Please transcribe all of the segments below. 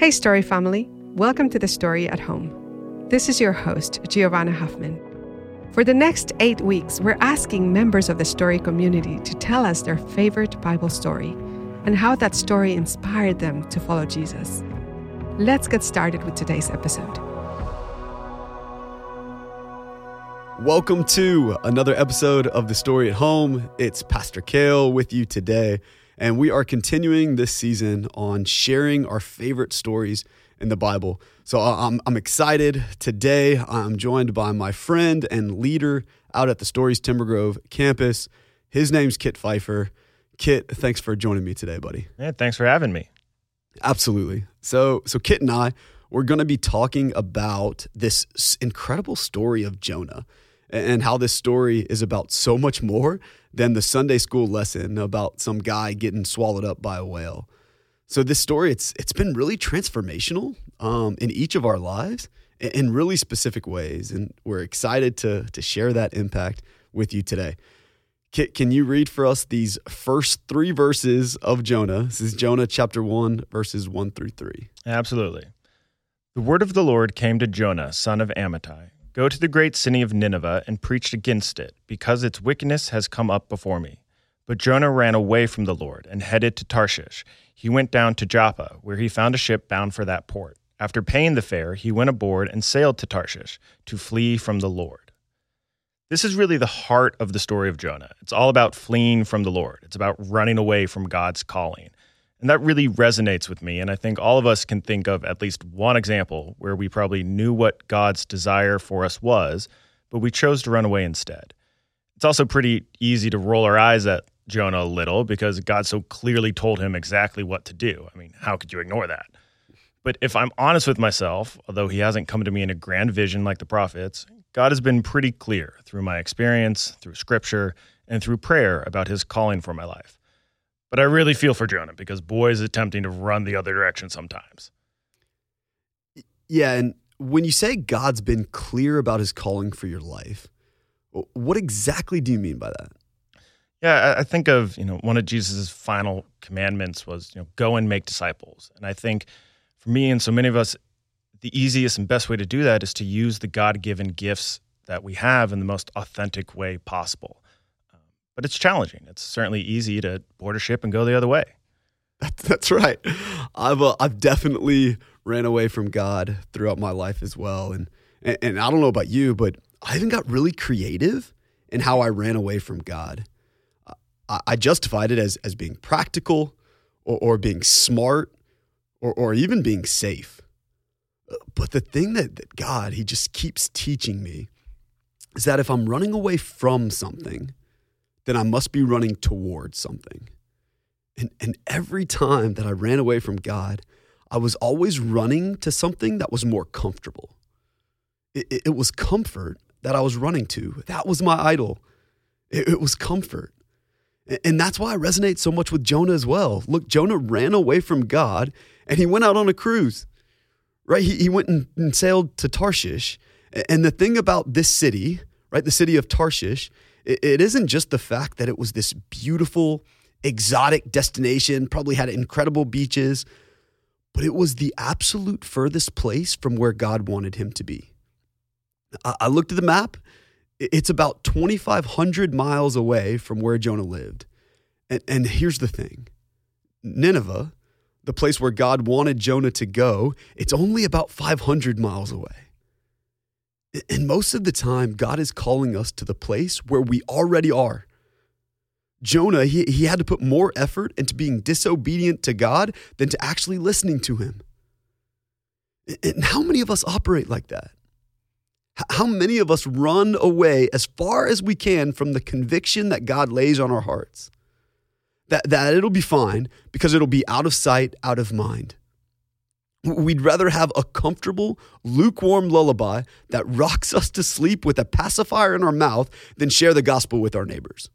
Hey, story family. Welcome to the story at home. This is your host, Giovanna Huffman. For the next eight weeks, we're asking members of the story community to tell us their favorite Bible story and how that story inspired them to follow Jesus. Let's get started with today's episode. Welcome to another episode of The Story at Home. It's Pastor Kale with you today. And we are continuing this season on sharing our favorite stories in the Bible. So I'm, I'm excited. Today, I'm joined by my friend and leader out at the Stories Timber Grove campus. His name's Kit Pfeiffer. Kit, thanks for joining me today, buddy. Yeah, thanks for having me. Absolutely. So, so Kit and I, we're going to be talking about this incredible story of Jonah and how this story is about so much more than the Sunday school lesson about some guy getting swallowed up by a whale. So this story, it's it's been really transformational um, in each of our lives in really specific ways, and we're excited to to share that impact with you today. Kit, can you read for us these first three verses of Jonah? This is Jonah chapter one, verses one through three. Absolutely. The word of the Lord came to Jonah, son of Amittai Go to the great city of Nineveh and preach against it, because its wickedness has come up before me. But Jonah ran away from the Lord and headed to Tarshish. He went down to Joppa, where he found a ship bound for that port. After paying the fare, he went aboard and sailed to Tarshish to flee from the Lord. This is really the heart of the story of Jonah. It's all about fleeing from the Lord, it's about running away from God's calling. And that really resonates with me. And I think all of us can think of at least one example where we probably knew what God's desire for us was, but we chose to run away instead. It's also pretty easy to roll our eyes at Jonah a little because God so clearly told him exactly what to do. I mean, how could you ignore that? But if I'm honest with myself, although he hasn't come to me in a grand vision like the prophets, God has been pretty clear through my experience, through scripture, and through prayer about his calling for my life. But I really feel for Jonah because boy is attempting to run the other direction sometimes. Yeah, and when you say God's been clear about his calling for your life, what exactly do you mean by that? Yeah, I think of, you know, one of Jesus' final commandments was, you know, go and make disciples. And I think for me and so many of us, the easiest and best way to do that is to use the God given gifts that we have in the most authentic way possible but it's challenging. It's certainly easy to board a ship and go the other way. That's right. I've uh, I've definitely ran away from God throughout my life as well, and, and and I don't know about you, but I even got really creative in how I ran away from God. I, I justified it as as being practical, or, or being smart, or or even being safe. But the thing that, that God He just keeps teaching me is that if I'm running away from something, then I must be running towards something. And, and every time that I ran away from God, I was always running to something that was more comfortable. It, it, it was comfort that I was running to. That was my idol. It, it was comfort. And, and that's why I resonate so much with Jonah as well. Look, Jonah ran away from God and he went out on a cruise, right? He, he went and, and sailed to Tarshish. And the thing about this city, right, the city of Tarshish, it isn't just the fact that it was this beautiful, exotic destination, probably had incredible beaches, but it was the absolute furthest place from where God wanted him to be. I looked at the map. It's about 2,500 miles away from where Jonah lived. And, and here's the thing Nineveh, the place where God wanted Jonah to go, it's only about 500 miles away. And most of the time, God is calling us to the place where we already are. Jonah, he, he had to put more effort into being disobedient to God than to actually listening to him. And how many of us operate like that? How many of us run away as far as we can from the conviction that God lays on our hearts? That, that it'll be fine because it'll be out of sight, out of mind. We'd rather have a comfortable, lukewarm lullaby that rocks us to sleep with a pacifier in our mouth than share the gospel with our neighbors.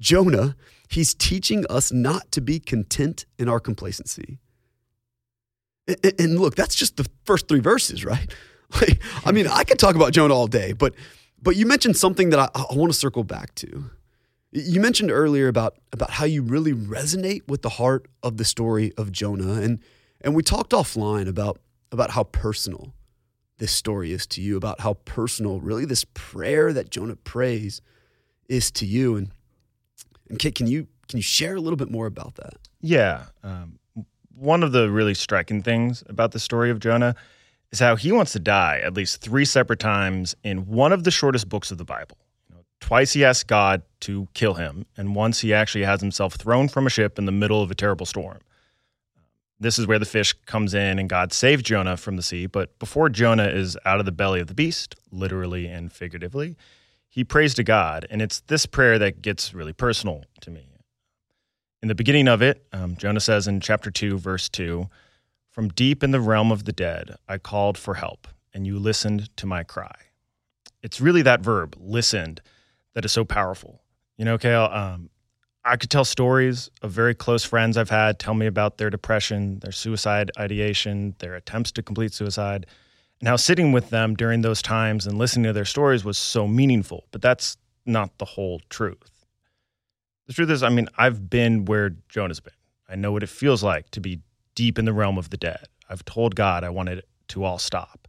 Jonah, he's teaching us not to be content in our complacency. And look, that's just the first three verses, right? Like, I mean, I could talk about Jonah all day, but but you mentioned something that I, I want to circle back to. You mentioned earlier about about how you really resonate with the heart of the story of Jonah, and And we talked offline about, about how personal this story is to you, about how personal really this prayer that Jonah prays is to you. And, and Kit, can you, can you share a little bit more about that? Yeah. Um, one of the really striking things about the story of Jonah is how he wants to die at least three separate times in one of the shortest books of the Bible. Twice he asks God to kill him, and once he actually has himself thrown from a ship in the middle of a terrible storm. This is where the fish comes in and God saved Jonah from the sea. But before Jonah is out of the belly of the beast, literally and figuratively, he prays to God. And it's this prayer that gets really personal to me. In the beginning of it, um, Jonah says in chapter 2, verse 2 From deep in the realm of the dead, I called for help, and you listened to my cry. It's really that verb, listened, that is so powerful. You know, Kale, um, I could tell stories of very close friends I've had tell me about their depression, their suicide ideation, their attempts to complete suicide, and how sitting with them during those times and listening to their stories was so meaningful. But that's not the whole truth. The truth is, I mean, I've been where Jonah's been. I know what it feels like to be deep in the realm of the dead. I've told God I wanted to all stop.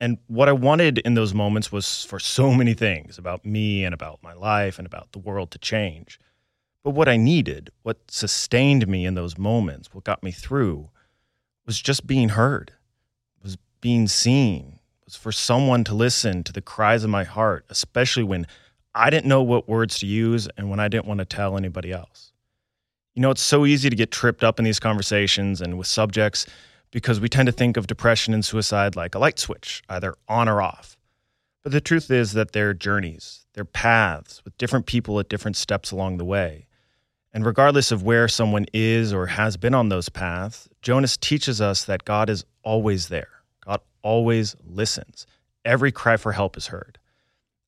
And what I wanted in those moments was for so many things about me and about my life and about the world to change. But what I needed, what sustained me in those moments, what got me through, was just being heard, was being seen, was for someone to listen to the cries of my heart, especially when I didn't know what words to use and when I didn't want to tell anybody else. You know, it's so easy to get tripped up in these conversations and with subjects because we tend to think of depression and suicide like a light switch, either on or off. But the truth is that they're journeys, they're paths with different people at different steps along the way. And regardless of where someone is or has been on those paths, Jonas teaches us that God is always there. God always listens. Every cry for help is heard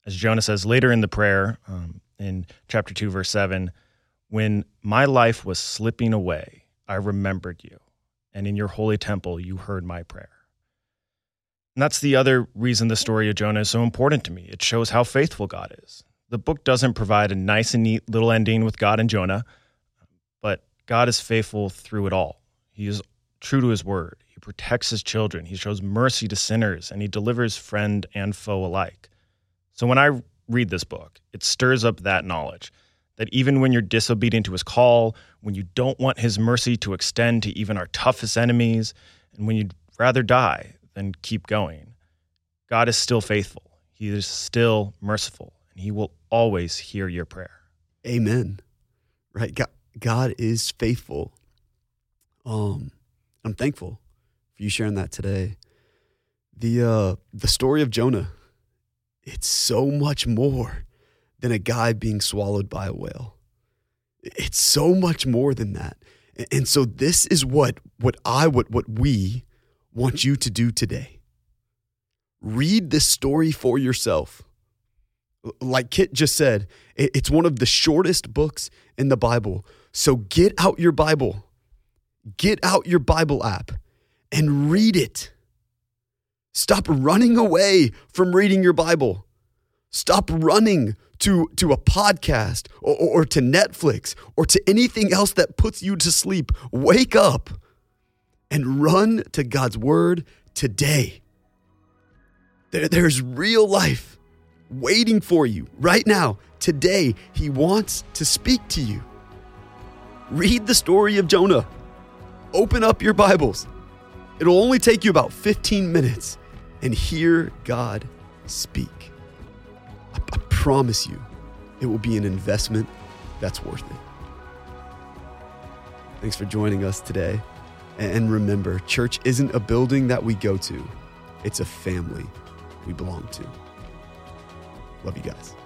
as Jonah says later in the prayer um, in chapter 2, verse 7, when my life was slipping away, I remembered you, and in your holy temple, you heard my prayer. And that's the other reason the story of Jonah is so important to me. It shows how faithful God is. The book doesn't provide a nice and neat little ending with God and Jonah, but God is faithful through it all. He is true to his word. He protects his children. He shows mercy to sinners, and he delivers friend and foe alike. So when I read this book, it stirs up that knowledge that even when you're disobedient to his call, when you don't want his mercy to extend to even our toughest enemies, and when you'd rather die than keep going, God is still faithful. He is still merciful, and he will always hear your prayer. Amen. Right? God, God is faithful. Um, I'm thankful for you sharing that today. The uh, the story of Jonah it's so much more than a guy being swallowed by a whale. It's so much more than that. And so this is what what I what what we want you to do today. Read this story for yourself. Like Kit just said, it's one of the shortest books in the Bible. So get out your Bible. Get out your Bible app and read it. Stop running away from reading your Bible. Stop running to, to a podcast or, or, to Netflix or to anything else that puts you to sleep. Wake up and run to God's word today. There, there's real life waiting for you right now. Today, He wants to speak to you. Read the story of Jonah. Open up your Bibles. It'll only take you about 15 minutes and hear God speak. I, I promise you, it will be an investment that's worth it. Thanks for joining us today. And remember, church isn't a building that we go to, it's a family we belong to. Love you guys.